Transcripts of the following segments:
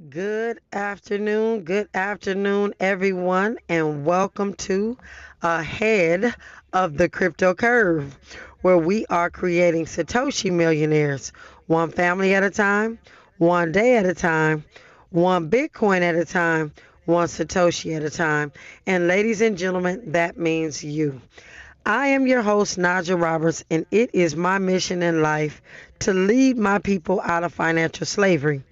Good afternoon, good afternoon, everyone, and welcome to Ahead of the Crypto Curve, where we are creating Satoshi millionaires, one family at a time, one day at a time, one Bitcoin at a time, one Satoshi at a time. And ladies and gentlemen, that means you. I am your host, Naja Roberts, and it is my mission in life to lead my people out of financial slavery.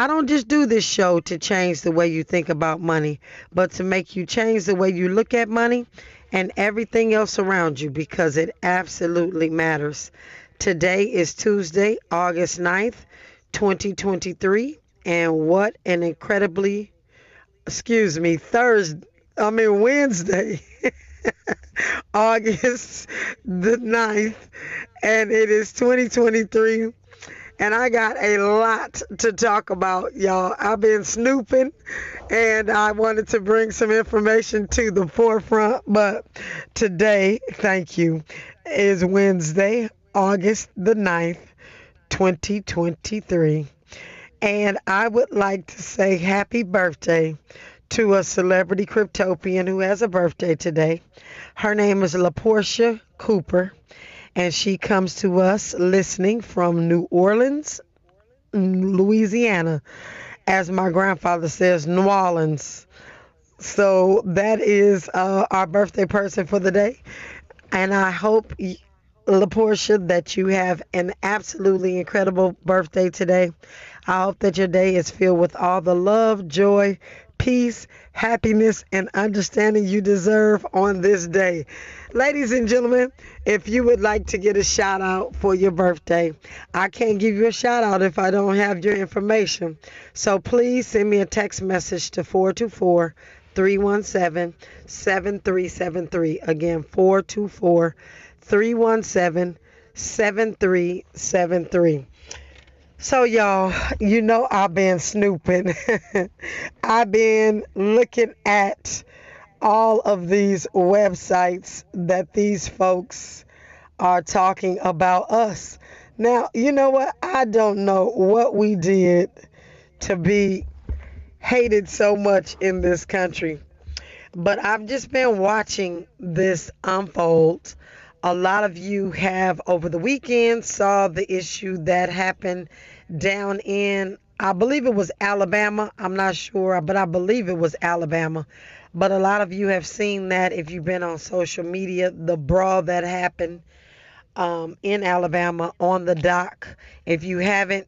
I don't just do this show to change the way you think about money, but to make you change the way you look at money and everything else around you because it absolutely matters. Today is Tuesday, August 9th, 2023, and what an incredibly, excuse me, Thursday, I mean Wednesday, August the 9th, and it is 2023 and I got a lot to talk about, y'all. I've been snooping and I wanted to bring some information to the forefront, but today, thank you, is Wednesday, August the 9th, 2023. And I would like to say happy birthday to a celebrity cryptopian who has a birthday today. Her name is LaPortia Cooper and she comes to us listening from New Orleans, Louisiana, as my grandfather says, New Orleans. So that is uh, our birthday person for the day, and I hope. LaPortia, that you have an absolutely incredible birthday today. I hope that your day is filled with all the love, joy, peace, happiness, and understanding you deserve on this day. Ladies and gentlemen, if you would like to get a shout out for your birthday, I can't give you a shout out if I don't have your information. So please send me a text message to 424 317 7373. Again, 424 317 7373. So, y'all, you know I've been snooping. I've been looking at all of these websites that these folks are talking about us. Now, you know what? I don't know what we did to be hated so much in this country, but I've just been watching this unfold a lot of you have over the weekend saw the issue that happened down in I believe it was Alabama. I'm not sure, but I believe it was Alabama. But a lot of you have seen that if you've been on social media, the brawl that happened um, in Alabama on the dock. If you haven't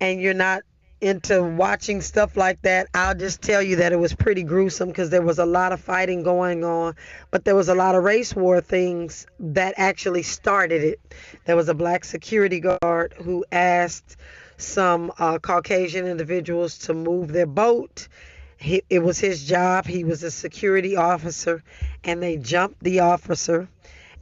and you're not into watching stuff like that, I'll just tell you that it was pretty gruesome because there was a lot of fighting going on, but there was a lot of race war things that actually started it. There was a black security guard who asked some uh, Caucasian individuals to move their boat. He, it was his job. He was a security officer, and they jumped the officer.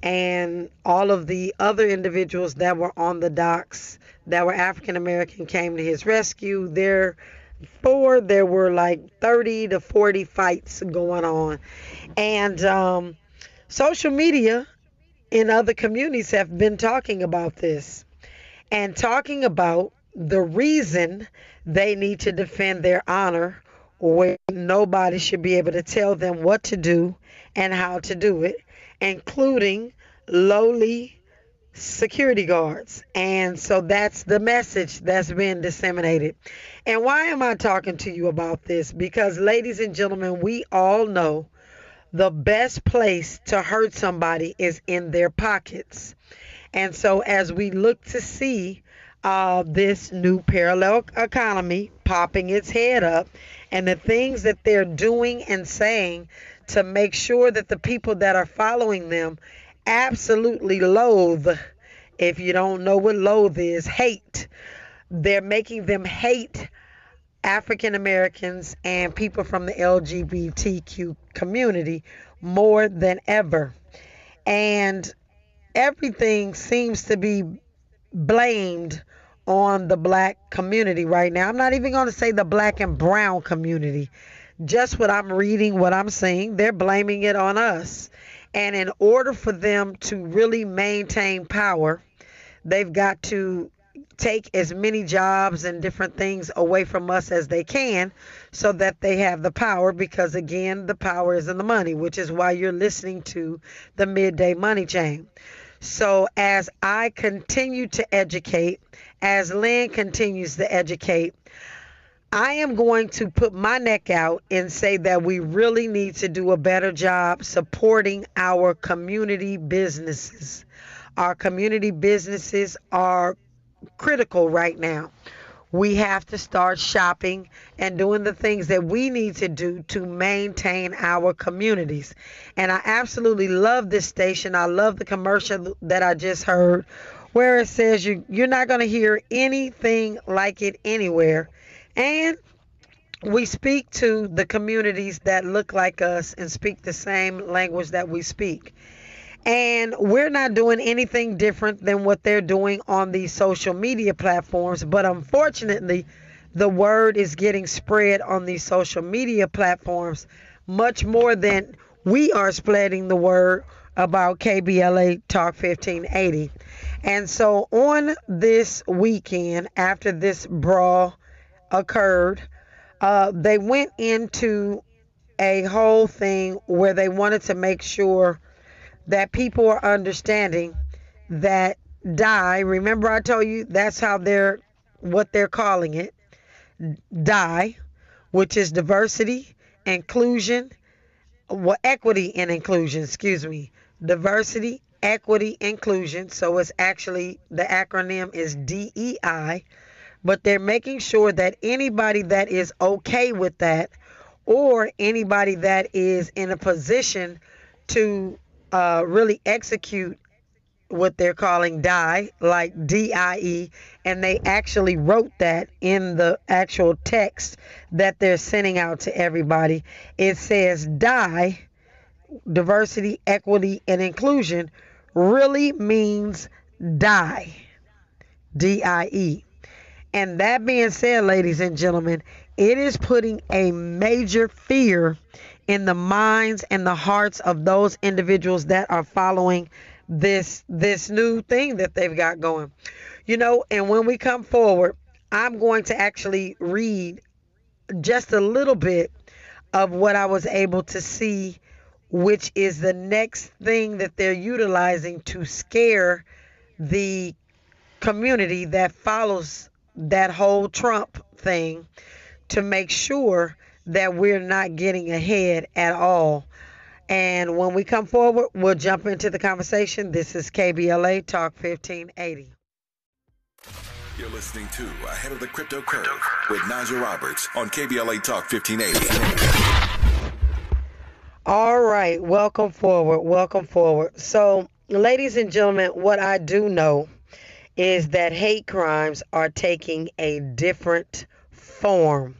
And all of the other individuals that were on the docks that were African American came to his rescue. Therefore, there were like 30 to 40 fights going on. And um, social media in other communities have been talking about this and talking about the reason they need to defend their honor where nobody should be able to tell them what to do and how to do it, including lowly security guards. And so that's the message that's been disseminated. And why am I talking to you about this? Because, ladies and gentlemen, we all know the best place to hurt somebody is in their pockets. And so, as we look to see uh, this new parallel economy popping its head up and the things that they're doing and saying to make sure that the people that are following them absolutely loathe. If you don't know what loathe is, hate. They're making them hate African Americans and people from the LGBTQ community more than ever. And everything seems to be blamed on the black community right now. I'm not even going to say the black and brown community. Just what I'm reading, what I'm seeing, they're blaming it on us. And in order for them to really maintain power, they've got to take as many jobs and different things away from us as they can so that they have the power because again the power is in the money which is why you're listening to the midday money chain. So as i continue to educate as lynn continues to educate I am going to put my neck out and say that we really need to do a better job supporting our community businesses. Our community businesses are critical right now. We have to start shopping and doing the things that we need to do to maintain our communities. And I absolutely love this station. I love the commercial that I just heard where it says you, you're not going to hear anything like it anywhere and we speak to the communities that look like us and speak the same language that we speak. And we're not doing anything different than what they're doing on these social media platforms. But unfortunately, the word is getting spread on these social media platforms much more than we are spreading the word about KBLA Talk 1580. And so on this weekend, after this brawl occurred, uh, they went into a whole thing where they wanted to make sure that people are understanding that die remember i told you that's how they're what they're calling it die which is diversity inclusion well equity and inclusion excuse me diversity equity inclusion so it's actually the acronym is dei but they're making sure that anybody that is okay with that or anybody that is in a position to uh, really execute what they're calling die, like DIE, and they actually wrote that in the actual text that they're sending out to everybody. It says die, diversity, equity, and inclusion really means die, D I E. And that being said, ladies and gentlemen, it is putting a major fear in the minds and the hearts of those individuals that are following this this new thing that they've got going. You know, and when we come forward, I'm going to actually read just a little bit of what I was able to see, which is the next thing that they're utilizing to scare the community that follows that whole Trump thing to make sure that we're not getting ahead at all. And when we come forward, we'll jump into the conversation. This is KBLA Talk 1580. You're listening to Ahead of the Crypto Curve with Naja Roberts on KBLA Talk 1580. All right, welcome forward. Welcome forward. So, ladies and gentlemen, what I do know is that hate crimes are taking a different form.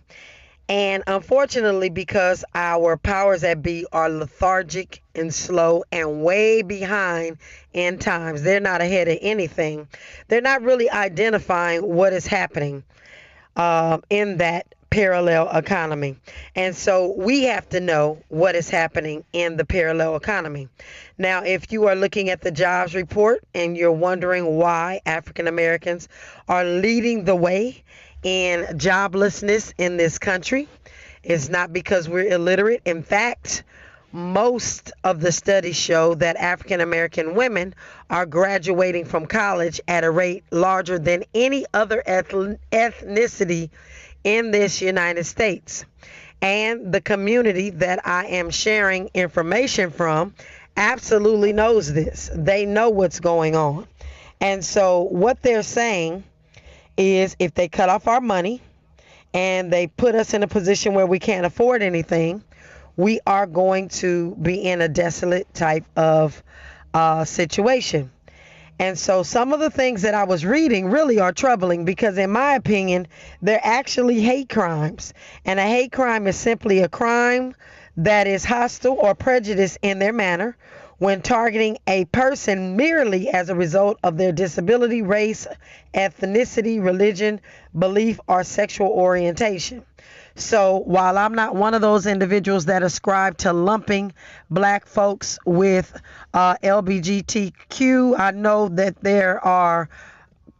And unfortunately, because our powers that be are lethargic and slow and way behind in times, they're not ahead of anything. They're not really identifying what is happening uh, in that parallel economy. And so we have to know what is happening in the parallel economy. Now, if you are looking at the jobs report and you're wondering why African Americans are leading the way in joblessness in this country, it's not because we're illiterate. In fact, most of the studies show that African American women are graduating from college at a rate larger than any other ethnicity in this United States. And the community that I am sharing information from absolutely knows this. They know what's going on. And so, what they're saying is if they cut off our money and they put us in a position where we can't afford anything, we are going to be in a desolate type of uh, situation. And so some of the things that I was reading really are troubling because, in my opinion, they're actually hate crimes. And a hate crime is simply a crime that is hostile or prejudiced in their manner when targeting a person merely as a result of their disability, race, ethnicity, religion, belief, or sexual orientation. So while I'm not one of those individuals that ascribe to lumping black folks with uh, LBGTQ, I know that there are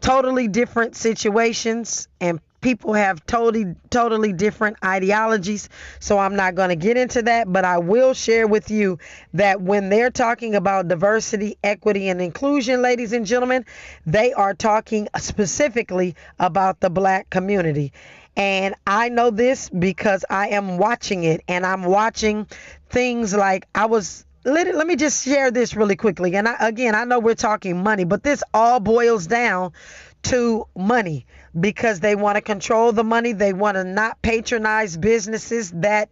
totally different situations and people have totally totally different ideologies. So i'm not going to get into that but i will share with you that when they're talking about diversity equity and inclusion ladies and gentlemen they are talking specifically about the black community and I know this because I am watching it and I'm watching things like I was let, let me just share this really quickly. And I, again, I know we're talking money, but this all boils down to money because they want to control the money. They want to not patronize businesses that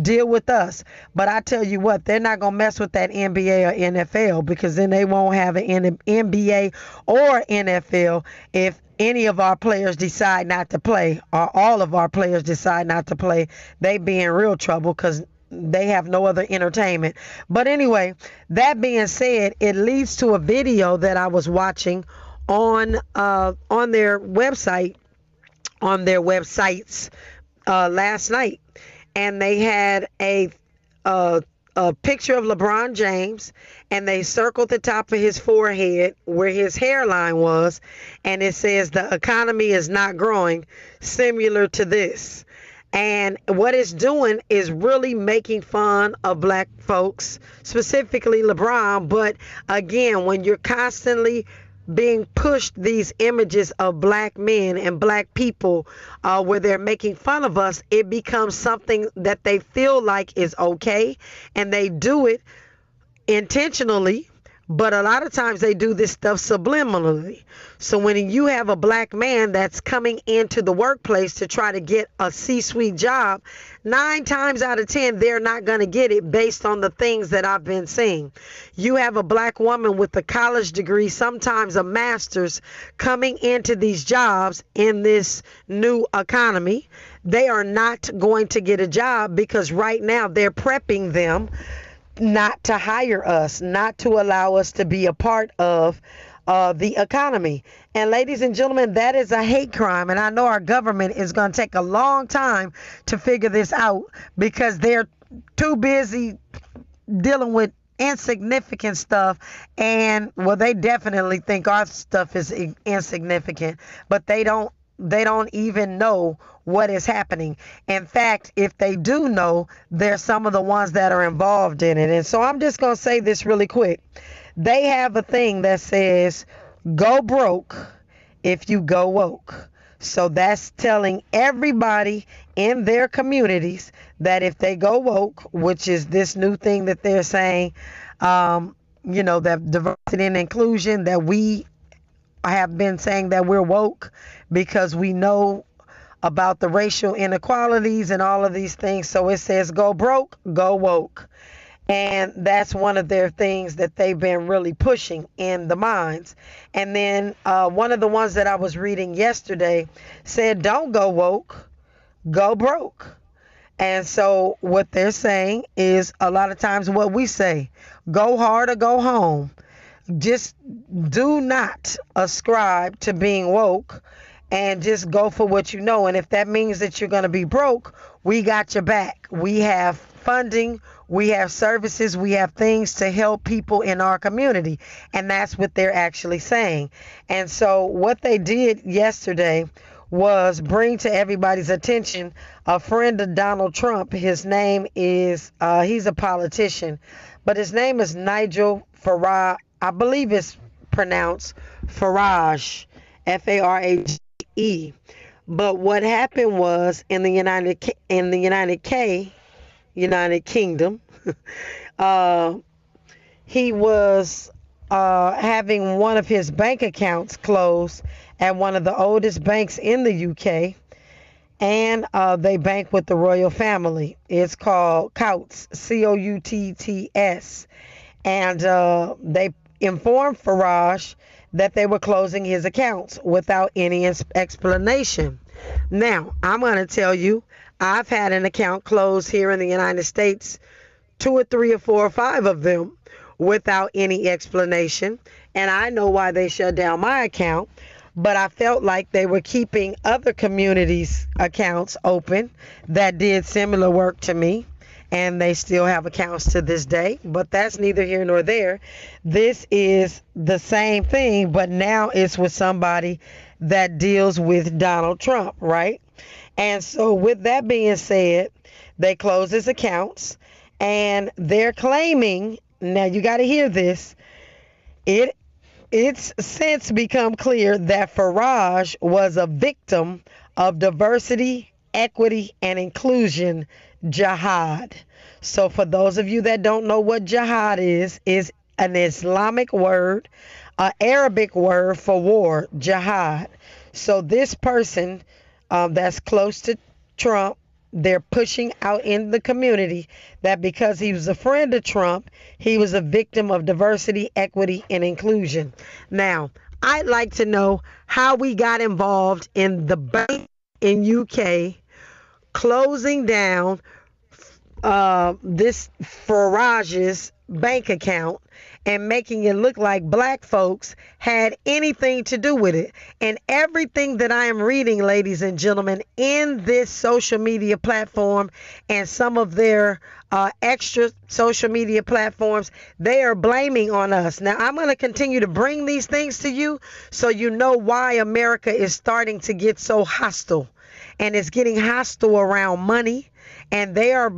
deal with us. But I tell you what, they're not going to mess with that NBA or NFL because then they won't have an NBA or NFL if any of our players decide not to play or all of our players decide not to play. They be in real trouble because they have no other entertainment. But anyway, that being said, it leads to a video that I was watching on uh, on their website, on their websites uh, last night, and they had a, a a picture of LeBron James, and they circled the top of his forehead where his hairline was, and it says the economy is not growing, similar to this. And what it's doing is really making fun of black folks, specifically LeBron. But again, when you're constantly being pushed these images of black men and black people uh, where they're making fun of us, it becomes something that they feel like is okay and they do it intentionally but a lot of times they do this stuff subliminally. So when you have a black man that's coming into the workplace to try to get a C suite job, nine times out of 10, they're not going to get it based on the things that I've been seeing. You have a black woman with a college degree, sometimes a master's, coming into these jobs in this new economy. They are not going to get a job because right now they're prepping them not to hire us, not to allow us to be a part of uh, the economy. And ladies and gentlemen, that is a hate crime. And I know our government is going to take a long time to figure this out because they're too busy dealing with insignificant stuff and well they definitely think our stuff is insignificant but they don't they don't even know what is happening. In fact, if they do know, they're some of the ones that are involved in it. And so I'm just going to say this really quick. They have a thing that says, go broke if you go woke. So that's telling everybody in their communities that if they go woke, which is this new thing that they're saying, um, you know, that diversity and inclusion, that we have been saying that we're woke because we know about the racial inequalities and all of these things. So it says, go broke, go woke. And that's one of their things that they've been really pushing in the minds. And then uh, one of the ones that I was reading yesterday said, don't go woke, go broke. And so what they're saying is a lot of times what we say go hard or go home. Just do not ascribe to being woke and just go for what you know. And if that means that you're going to be broke, we got your back. We have funding, we have services, we have things to help people in our community. And that's what they're actually saying. And so, what they did yesterday was bring to everybody's attention a friend of Donald Trump. His name is, uh, he's a politician, but his name is Nigel Farage. I believe it's pronounced Farage, F A R A G E. But what happened was in the United in the United K, United Kingdom, uh, he was uh, having one of his bank accounts closed at one of the oldest banks in the UK, and uh, they bank with the royal family. It's called Coutts, C O U T T S, and uh, they informed Farage that they were closing his accounts without any explanation. Now, I'm going to tell you, I've had an account closed here in the United States, two or three or four or five of them, without any explanation. And I know why they shut down my account, but I felt like they were keeping other communities' accounts open that did similar work to me. And they still have accounts to this day. But that's neither here nor there. This is the same thing, but now it's with somebody that deals with Donald Trump, right? And so, with that being said, they close his accounts and they're claiming now you got to hear this it it's since become clear that Farage was a victim of diversity, equity, and inclusion jihad. So for those of you that don't know what jihad is, is an Islamic word, an Arabic word for war, jihad. So this person um, that's close to Trump they're pushing out in the community that because he was a friend of Trump, he was a victim of diversity, equity, and inclusion. Now, I'd like to know how we got involved in the bank in UK closing down uh, this Farage's bank account and making it look like black folks had anything to do with it. And everything that I am reading, ladies and gentlemen, in this social media platform and some of their uh, extra social media platforms, they are blaming on us. Now, I'm going to continue to bring these things to you so you know why America is starting to get so hostile. And it's getting hostile around money. And they are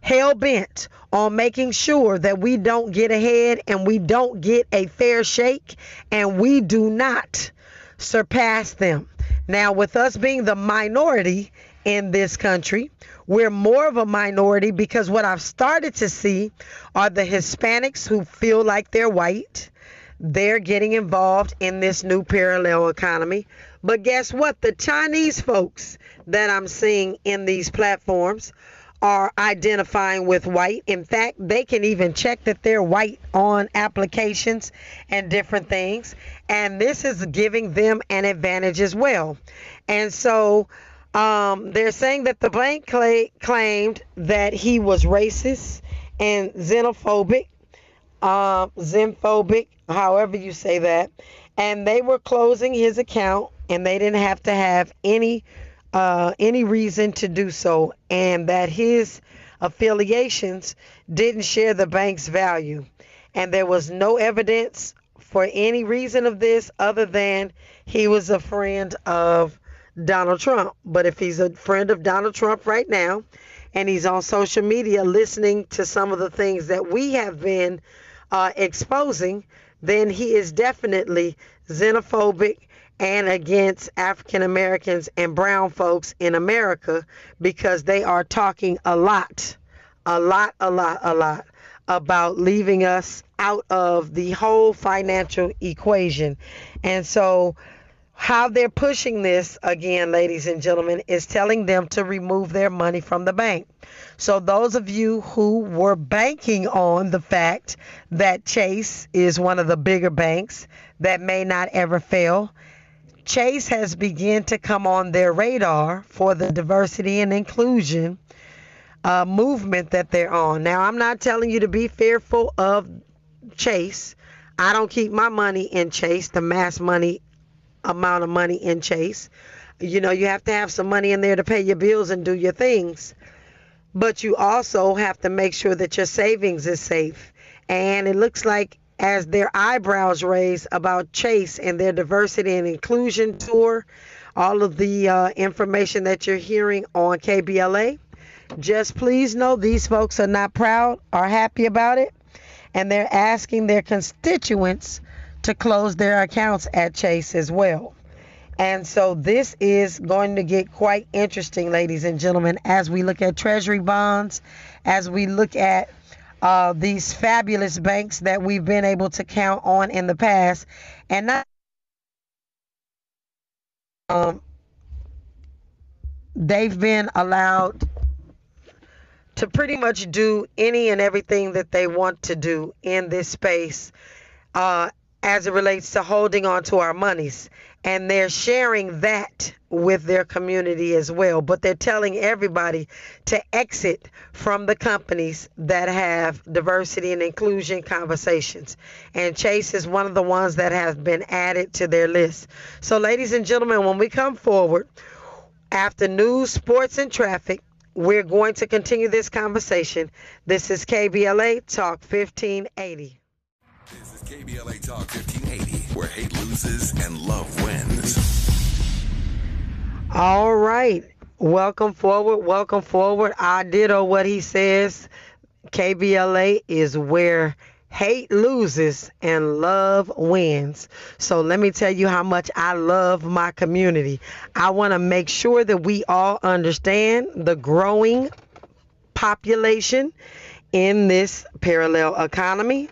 hell bent on making sure that we don't get ahead and we don't get a fair shake and we do not surpass them. Now, with us being the minority in this country, we're more of a minority because what I've started to see are the Hispanics who feel like they're white. They're getting involved in this new parallel economy. But guess what? The Chinese folks that I'm seeing in these platforms are identifying with white. In fact, they can even check that they're white on applications and different things. And this is giving them an advantage as well. And so um, they're saying that the blank cl- claimed that he was racist and xenophobic, uh, xenophobic, however you say that. And they were closing his account and they didn't have to have any uh, any reason to do so, and that his affiliations didn't share the bank's value. And there was no evidence for any reason of this other than he was a friend of Donald Trump. But if he's a friend of Donald Trump right now, and he's on social media listening to some of the things that we have been uh, exposing, then he is definitely xenophobic and against African Americans and brown folks in America because they are talking a lot, a lot, a lot, a lot about leaving us out of the whole financial equation. And so, how they're pushing this again, ladies and gentlemen, is telling them to remove their money from the bank. So, those of you who were banking on the fact that Chase is one of the bigger banks that may not ever fail, Chase has begun to come on their radar for the diversity and inclusion uh, movement that they're on. Now, I'm not telling you to be fearful of Chase. I don't keep my money in Chase, the mass money amount of money in Chase. You know, you have to have some money in there to pay your bills and do your things. But you also have to make sure that your savings is safe. And it looks like as their eyebrows raise about Chase and their diversity and inclusion tour, all of the uh, information that you're hearing on KBLA. Just please know these folks are not proud or happy about it, and they're asking their constituents to close their accounts at Chase as well. And so this is going to get quite interesting, ladies and gentlemen, as we look at Treasury bonds, as we look at uh, these fabulous banks that we've been able to count on in the past, and not um, they've been allowed to pretty much do any and everything that they want to do in this space uh, as it relates to holding on to our monies. And they're sharing that with their community as well. But they're telling everybody to exit from the companies that have diversity and inclusion conversations. And Chase is one of the ones that have been added to their list. So, ladies and gentlemen, when we come forward after news, sports, and traffic, we're going to continue this conversation. This is KBLA Talk 1580. This is KBLA Talk 1580, where hate loses and love wins. All right. Welcome forward. Welcome forward. I ditto what he says. KBLA is where hate loses and love wins. So let me tell you how much I love my community. I want to make sure that we all understand the growing population in this parallel economy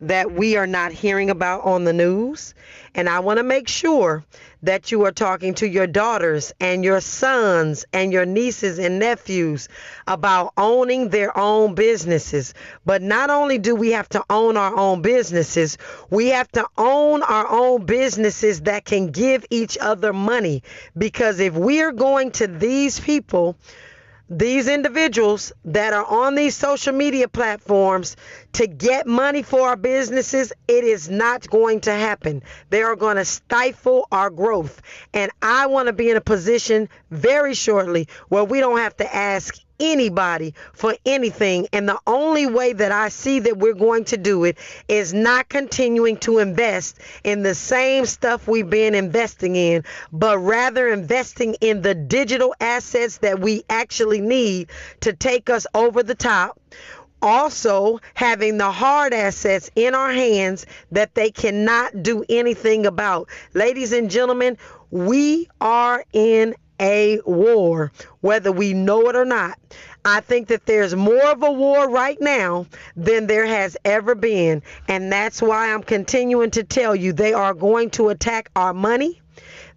that we are not hearing about on the news. And I want to make sure that you are talking to your daughters and your sons and your nieces and nephews about owning their own businesses. But not only do we have to own our own businesses, we have to own our own businesses that can give each other money. Because if we are going to these people, these individuals that are on these social media platforms to get money for our businesses, it is not going to happen. They are going to stifle our growth. And I want to be in a position very shortly where we don't have to ask anybody for anything. And the only way that I see that we're going to do it is not continuing to invest in the same stuff we've been investing in, but rather investing in the digital assets that we actually need to take us over the top also having the hard assets in our hands that they cannot do anything about. Ladies and gentlemen, we are in a war, whether we know it or not. I think that there's more of a war right now than there has ever been. And that's why I'm continuing to tell you they are going to attack our money.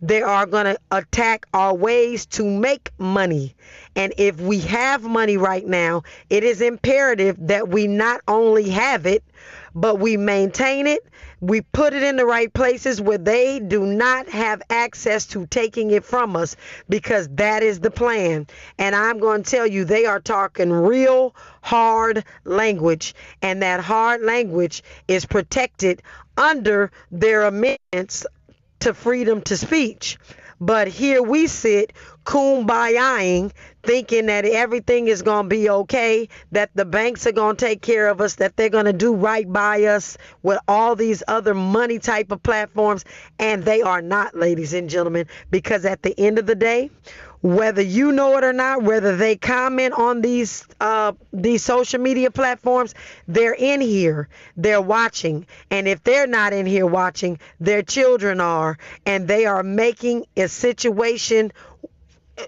They are going to attack our ways to make money. And if we have money right now, it is imperative that we not only have it, but we maintain it. We put it in the right places where they do not have access to taking it from us because that is the plan. And I'm going to tell you, they are talking real hard language, and that hard language is protected under their amendments to freedom to speech. But here we sit kumbayaing, thinking that everything is going to be okay, that the banks are going to take care of us, that they're going to do right by us with all these other money type of platforms. And they are not, ladies and gentlemen, because at the end of the day, whether you know it or not, whether they comment on these uh, these social media platforms, they're in here, they're watching, and if they're not in here watching, their children are, and they are making a situation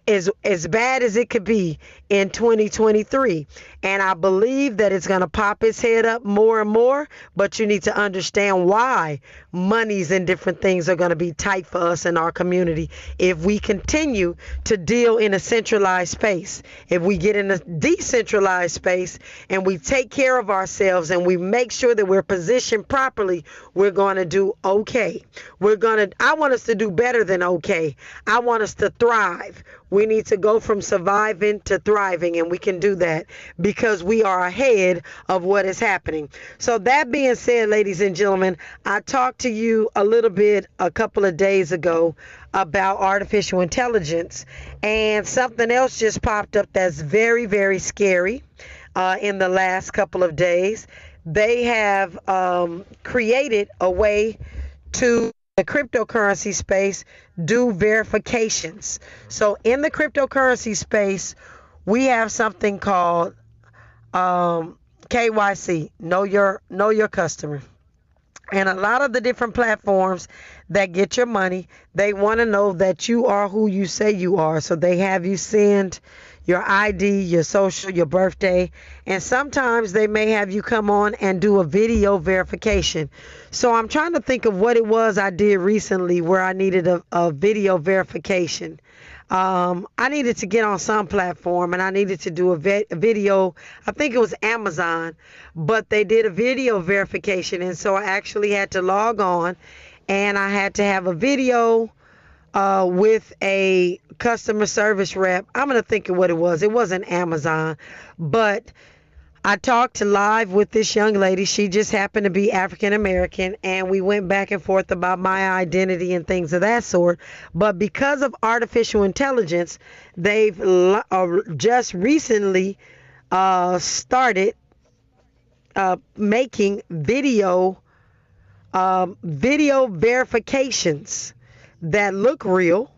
as as bad as it could be in 2023 and i believe that it's going to pop its head up more and more but you need to understand why monies and different things are going to be tight for us in our community if we continue to deal in a centralized space. If we get in a decentralized space and we take care of ourselves and we make sure that we're positioned properly we're going to do okay. We're going to i want us to do better than okay. I want us to thrive we need to go from surviving to thriving, and we can do that because we are ahead of what is happening. So, that being said, ladies and gentlemen, I talked to you a little bit a couple of days ago about artificial intelligence, and something else just popped up that's very, very scary uh, in the last couple of days. They have um, created a way to the cryptocurrency space do verifications. So in the cryptocurrency space, we have something called um, KYC, know your know your customer. And a lot of the different platforms that get your money, they want to know that you are who you say you are. So they have you send your ID, your social, your birthday, and sometimes they may have you come on and do a video verification. So I'm trying to think of what it was I did recently where I needed a, a video verification. Um, I needed to get on some platform and I needed to do a, a video. I think it was Amazon, but they did a video verification, and so I actually had to log on and I had to have a video uh, with a customer service rep. I'm going to think of what it was. It wasn't Amazon, but I talked to live with this young lady. She just happened to be African American, and we went back and forth about my identity and things of that sort. But because of artificial intelligence, they've uh, just recently uh, started uh, making video um, video verifications that look real,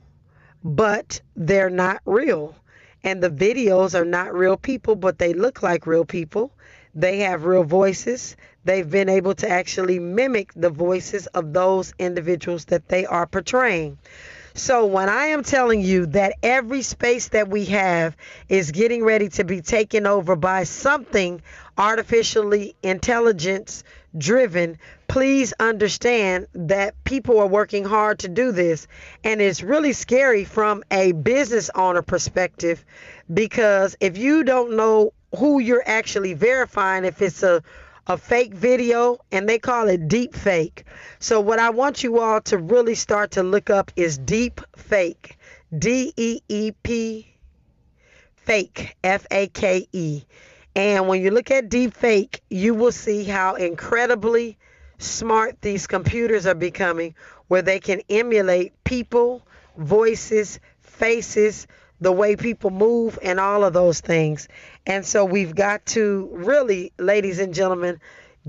but they're not real and the videos are not real people, but they look like real people. They have real voices. They've been able to actually mimic the voices of those individuals that they are portraying. So when I am telling you that every space that we have is getting ready to be taken over by something artificially intelligence driven, please understand that people are working hard to do this. And it's really scary from a business owner perspective because if you don't know who you're actually verifying, if it's a a fake video and they call it deep fake. So what I want you all to really start to look up is deep fake. D E E P fake F A K E. And when you look at deep fake, you will see how incredibly smart these computers are becoming where they can emulate people, voices, faces, the way people move and all of those things. And so we've got to really, ladies and gentlemen,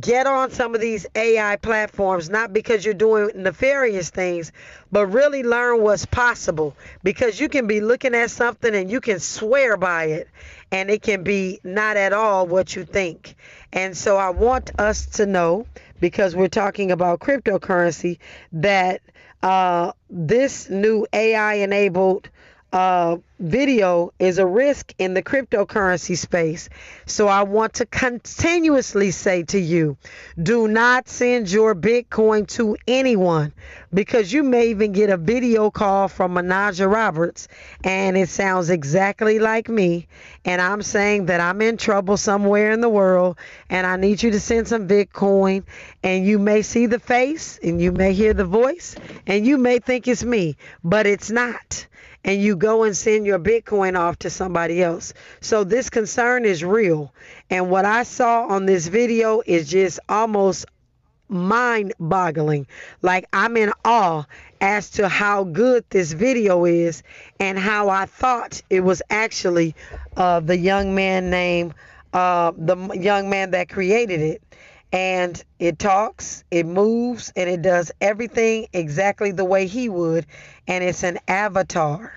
get on some of these AI platforms, not because you're doing nefarious things, but really learn what's possible. Because you can be looking at something and you can swear by it, and it can be not at all what you think. And so I want us to know, because we're talking about cryptocurrency, that uh, this new AI enabled uh, video is a risk in the cryptocurrency space. So I want to continuously say to you do not send your Bitcoin to anyone because you may even get a video call from Manaja Roberts and it sounds exactly like me. And I'm saying that I'm in trouble somewhere in the world and I need you to send some Bitcoin. And you may see the face and you may hear the voice and you may think it's me, but it's not and you go and send your Bitcoin off to somebody else. So this concern is real. And what I saw on this video is just almost mind boggling. Like I'm in awe as to how good this video is and how I thought it was actually uh, the young man named, uh, the young man that created it. And it talks, it moves, and it does everything exactly the way he would. And it's an avatar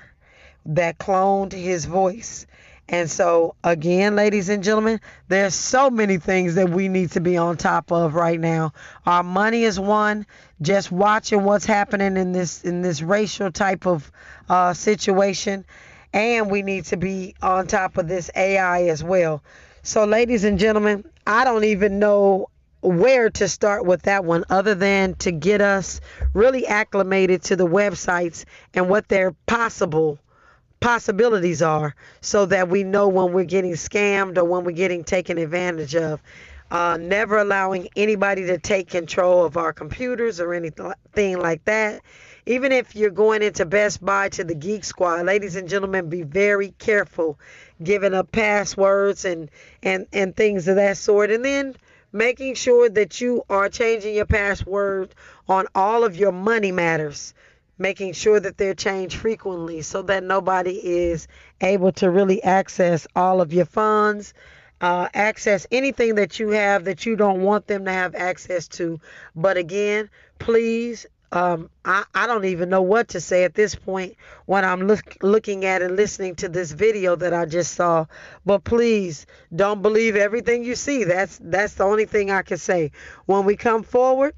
that cloned his voice. And so, again, ladies and gentlemen, there's so many things that we need to be on top of right now. Our money is one. Just watching what's happening in this in this racial type of uh, situation, and we need to be on top of this AI as well. So, ladies and gentlemen, I don't even know where to start with that one other than to get us really acclimated to the websites and what they're possible possibilities are so that we know when we're getting scammed or when we're getting taken advantage of. Uh, never allowing anybody to take control of our computers or anything like that. Even if you're going into Best Buy to the Geek Squad, ladies and gentlemen, be very careful giving up passwords and, and, and things of that sort. And then making sure that you are changing your password on all of your money matters making sure that they're changed frequently so that nobody is able to really access all of your funds, uh, access anything that you have that you don't want them to have access to. But again, please, um, I, I don't even know what to say at this point when I'm look, looking at and listening to this video that I just saw. But please don't believe everything you see. That's that's the only thing I can say. When we come forward,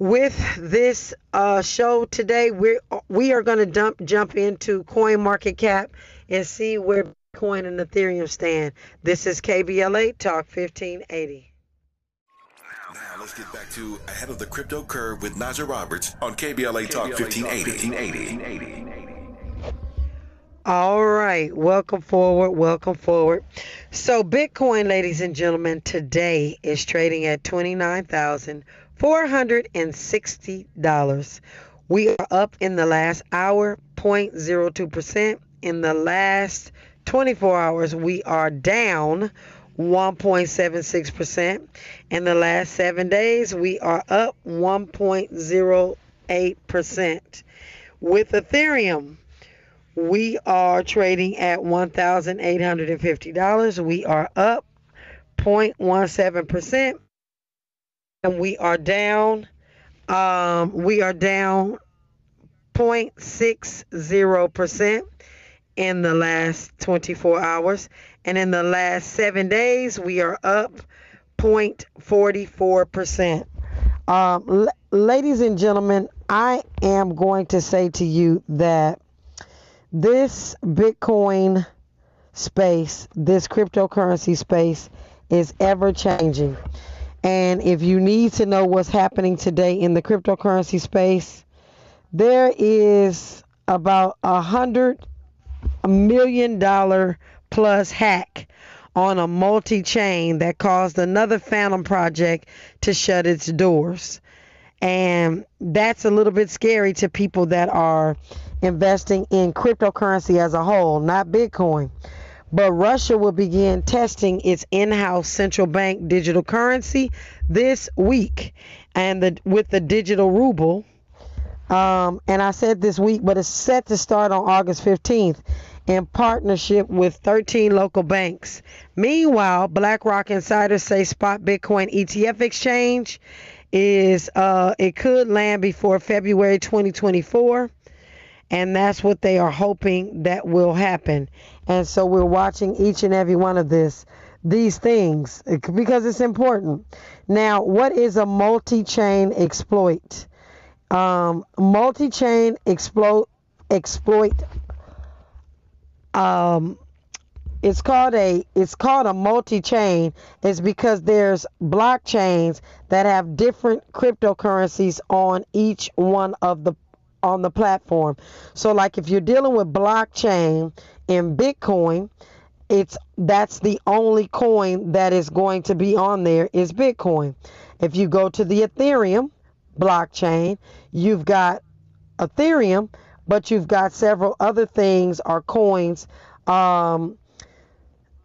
with this uh, show today, we're we are going to dump jump into Coin Market Cap and see where Bitcoin and Ethereum stand. This is KBLA Talk 1580. Now let's get back to ahead of the crypto curve with Naja Roberts on KBLA Talk 1580. 1580. All right, welcome forward, welcome forward. So Bitcoin, ladies and gentlemen, today is trading at twenty nine thousand $460. We are up in the last hour, 0.02%. In the last 24 hours, we are down 1.76%. In the last seven days, we are up 1.08%. With Ethereum, we are trading at $1,850. We are up 0.17%. And we are down, um, we are down 0.60% in the last 24 hours. And in the last seven days, we are up 0.44%. Um, l- ladies and gentlemen, I am going to say to you that this Bitcoin space, this cryptocurrency space, is ever changing. And if you need to know what's happening today in the cryptocurrency space, there is about a hundred million dollar plus hack on a multi chain that caused another Fantom project to shut its doors. And that's a little bit scary to people that are investing in cryptocurrency as a whole, not Bitcoin. But Russia will begin testing its in-house central bank digital currency this week, and the, with the digital ruble. Um, and I said this week, but it's set to start on August 15th in partnership with 13 local banks. Meanwhile, BlackRock insiders say spot Bitcoin ETF exchange is uh, it could land before February 2024 and that's what they are hoping that will happen. And so we're watching each and every one of this these things because it's important. Now, what is a multi-chain exploit? Um, multi-chain exploit exploit um, it's called a it's called a multi-chain is because there's blockchains that have different cryptocurrencies on each one of the on the platform. So like if you're dealing with blockchain in Bitcoin, it's that's the only coin that is going to be on there is Bitcoin. If you go to the Ethereum blockchain, you've got Ethereum, but you've got several other things or coins um,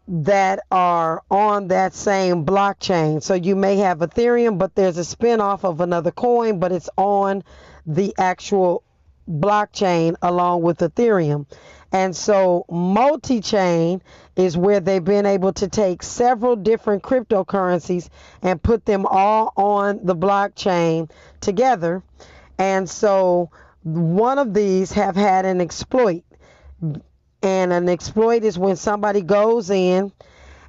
that are on that same blockchain. So you may have Ethereum, but there's a spin-off of another coin, but it's on the actual blockchain along with Ethereum. And so multi chain is where they've been able to take several different cryptocurrencies and put them all on the blockchain together. And so one of these have had an exploit. And an exploit is when somebody goes in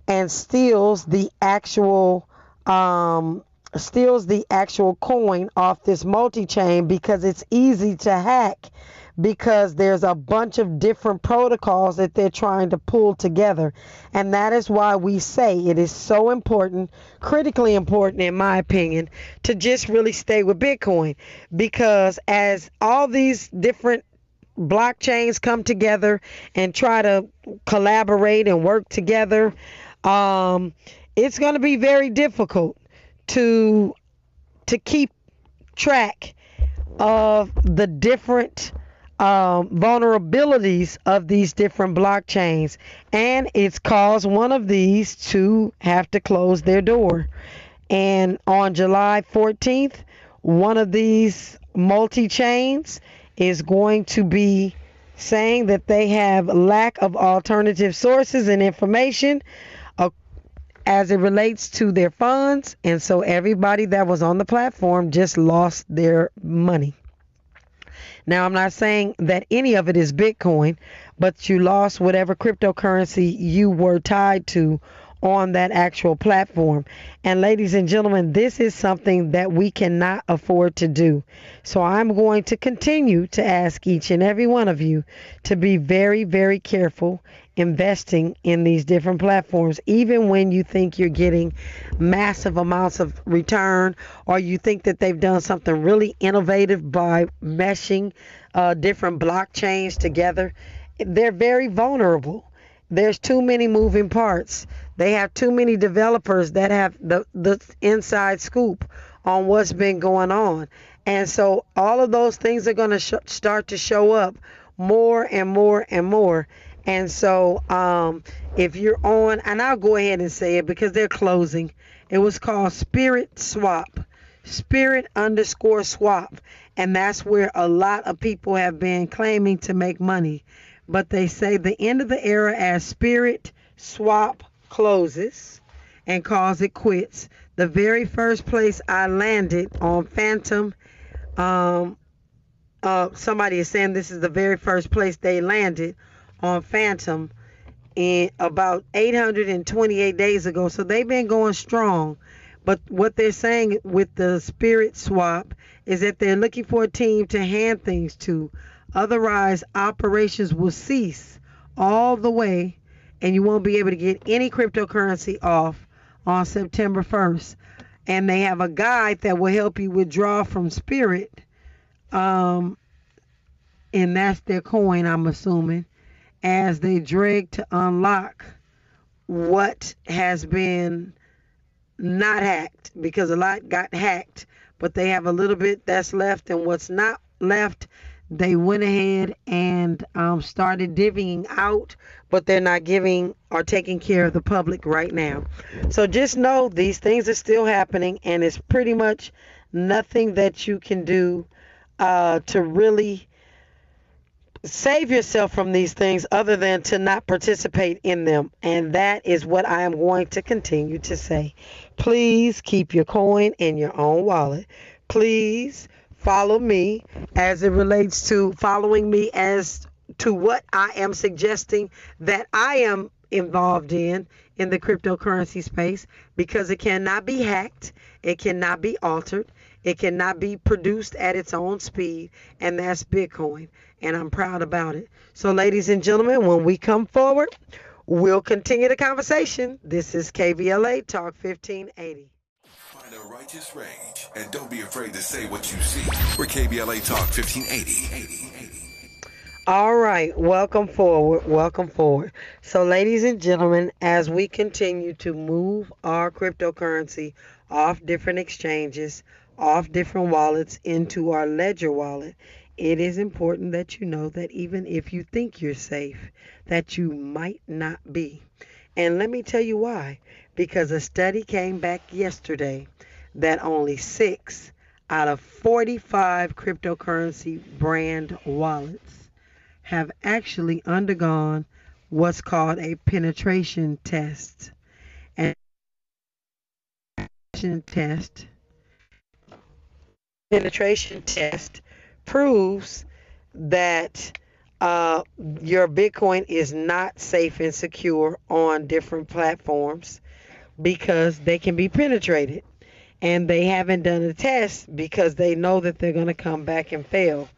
and steals the actual um, steals the actual coin off this multi-chain because it's easy to hack because there's a bunch of different protocols that they're trying to pull together. And that is why we say it is so important, critically important, in my opinion, to just really stay with Bitcoin. Because as all these different blockchains come together and try to collaborate and work together, um, it's going to be very difficult to to keep track of the different um, vulnerabilities of these different blockchains, and it's caused one of these to have to close their door. And on July 14th, one of these multi chains is going to be saying that they have lack of alternative sources and information as it relates to their funds. And so everybody that was on the platform just lost their money. Now, I'm not saying that any of it is Bitcoin, but you lost whatever cryptocurrency you were tied to on that actual platform. And ladies and gentlemen, this is something that we cannot afford to do. So I'm going to continue to ask each and every one of you to be very, very careful investing in these different platforms, even when you think you're getting massive amounts of return or you think that they've done something really innovative by meshing uh, different blockchains together. They're very vulnerable. There's too many moving parts. They have too many developers that have the, the inside scoop on what's been going on. And so all of those things are going to sh- start to show up more and more and more And so, um, if you're on, and I'll go ahead and say it because they're closing. It was called Spirit Swap, Spirit underscore Swap, and that's where a lot of people have been claiming to make money. But they say the end of the era as Spirit Swap closes and calls it quits. The very first place I landed on Fantom, um, uh, somebody is saying this is the very first place they landed on Fantom in about 828 days ago. So they've been going strong. But what they're saying with the spirit swap is that they're looking for a team to hand things to. Otherwise, operations will cease all the way, and you won't be able to get any cryptocurrency off on September 1st. And they have a guide that will help you withdraw from Spirit. Um, and that's their coin, I'm assuming as they drag to unlock what has been not hacked because a lot got hacked, but they have a little bit that's left, and what's not left, they went ahead and um, started divvying out, but they're not giving or taking care of the public right now. So just know these things are still happening, and it's pretty much nothing that you can do uh, to really save yourself from these things other than to not participate in them. And that is what I am going to continue to say. Please keep your coin in your own wallet. Please follow me as it relates to following me as to what I am suggesting that I am involved in in the cryptocurrency space because it cannot be hacked, it cannot be altered, it cannot be produced at its own speed, and that's Bitcoin. And I'm proud about it. So, ladies and gentlemen, when we come forward, we'll continue the conversation. This is KBLA Talk 1580. Find a righteous rage and don't be afraid to say what you see. We're KBLA Talk 1580. All right, welcome forward, welcome forward. So, ladies and gentlemen, as we continue to move our cryptocurrency off different exchanges, off different wallets into our ledger wallet, it is important that you know that even if you think you're safe, that you might not be. And let me tell you why. Because a study came back yesterday that only six out of 45 cryptocurrency brand wallets have actually undergone what's called a penetration test. And penetration test penetration test proves that uh, your Bitcoin is not safe and secure on different platforms because they can be penetrated. And they haven't done a test because they know that they're going to come back and fail.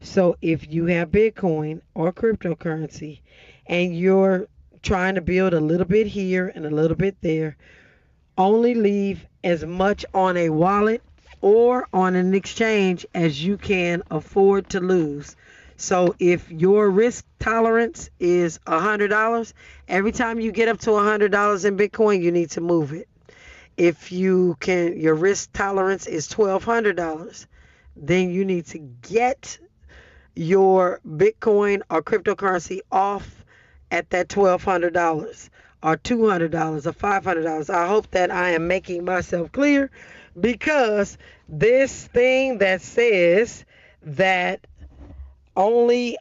So if you have Bitcoin or cryptocurrency and you're trying to build a little bit here and a little bit there, only leave as much on a wallet or on an exchange as you can afford to lose. So if your risk tolerance is $100, every time you get up to $100 in Bitcoin, you need to move it. If you can your risk tolerance is $1200, then you need to get your Bitcoin or cryptocurrency off at that $1200 or $200 or $500. I hope that I am making myself clear because this thing that says that only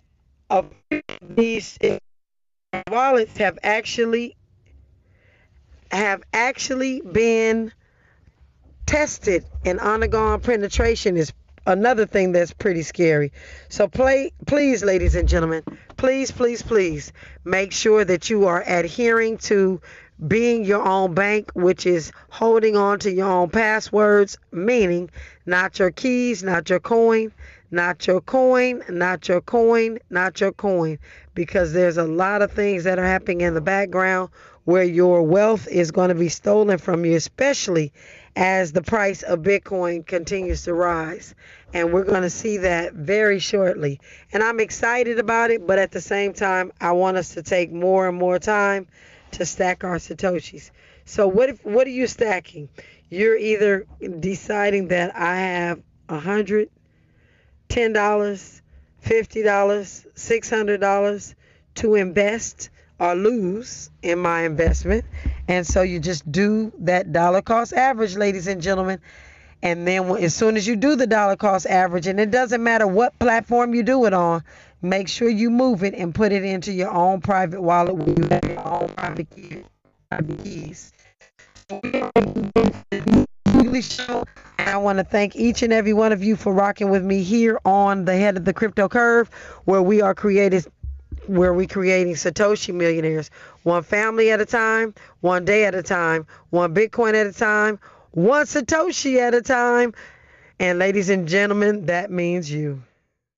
of these wallets have actually have actually been tested and undergone penetration is another thing that's pretty scary. So play, please, ladies and gentlemen, please, please, please make sure that you are adhering to being your own bank, which is holding on to your own passwords, meaning not your keys, not your coin, not your coin, not your coin, not your coin, because there's a lot of things that are happening in the background where your wealth is going to be stolen from you, especially as the price of Bitcoin continues to rise. And we're going to see that very shortly. And I'm excited about it, but at the same time, I want us to take more and more time to stack our satoshis. So what if what are you stacking? You're either deciding that I have a hundred, ten dollars, fifty dollars, six hundred dollars, to invest or lose in my investment. And so you just do that dollar cost average, ladies and gentlemen. And then as soon as you do the dollar cost average, and it doesn't matter what platform you do it on, make sure you move it and put it into your own private wallet where you have your own private keys. Show, and I want to thank each and every one of you for rocking with me here on the head of the crypto curve, where we are created where we creating Satoshi millionaires, one family at a time, one day at a time, one Bitcoin at a time, one Satoshi at a time. And ladies and gentlemen, that means you.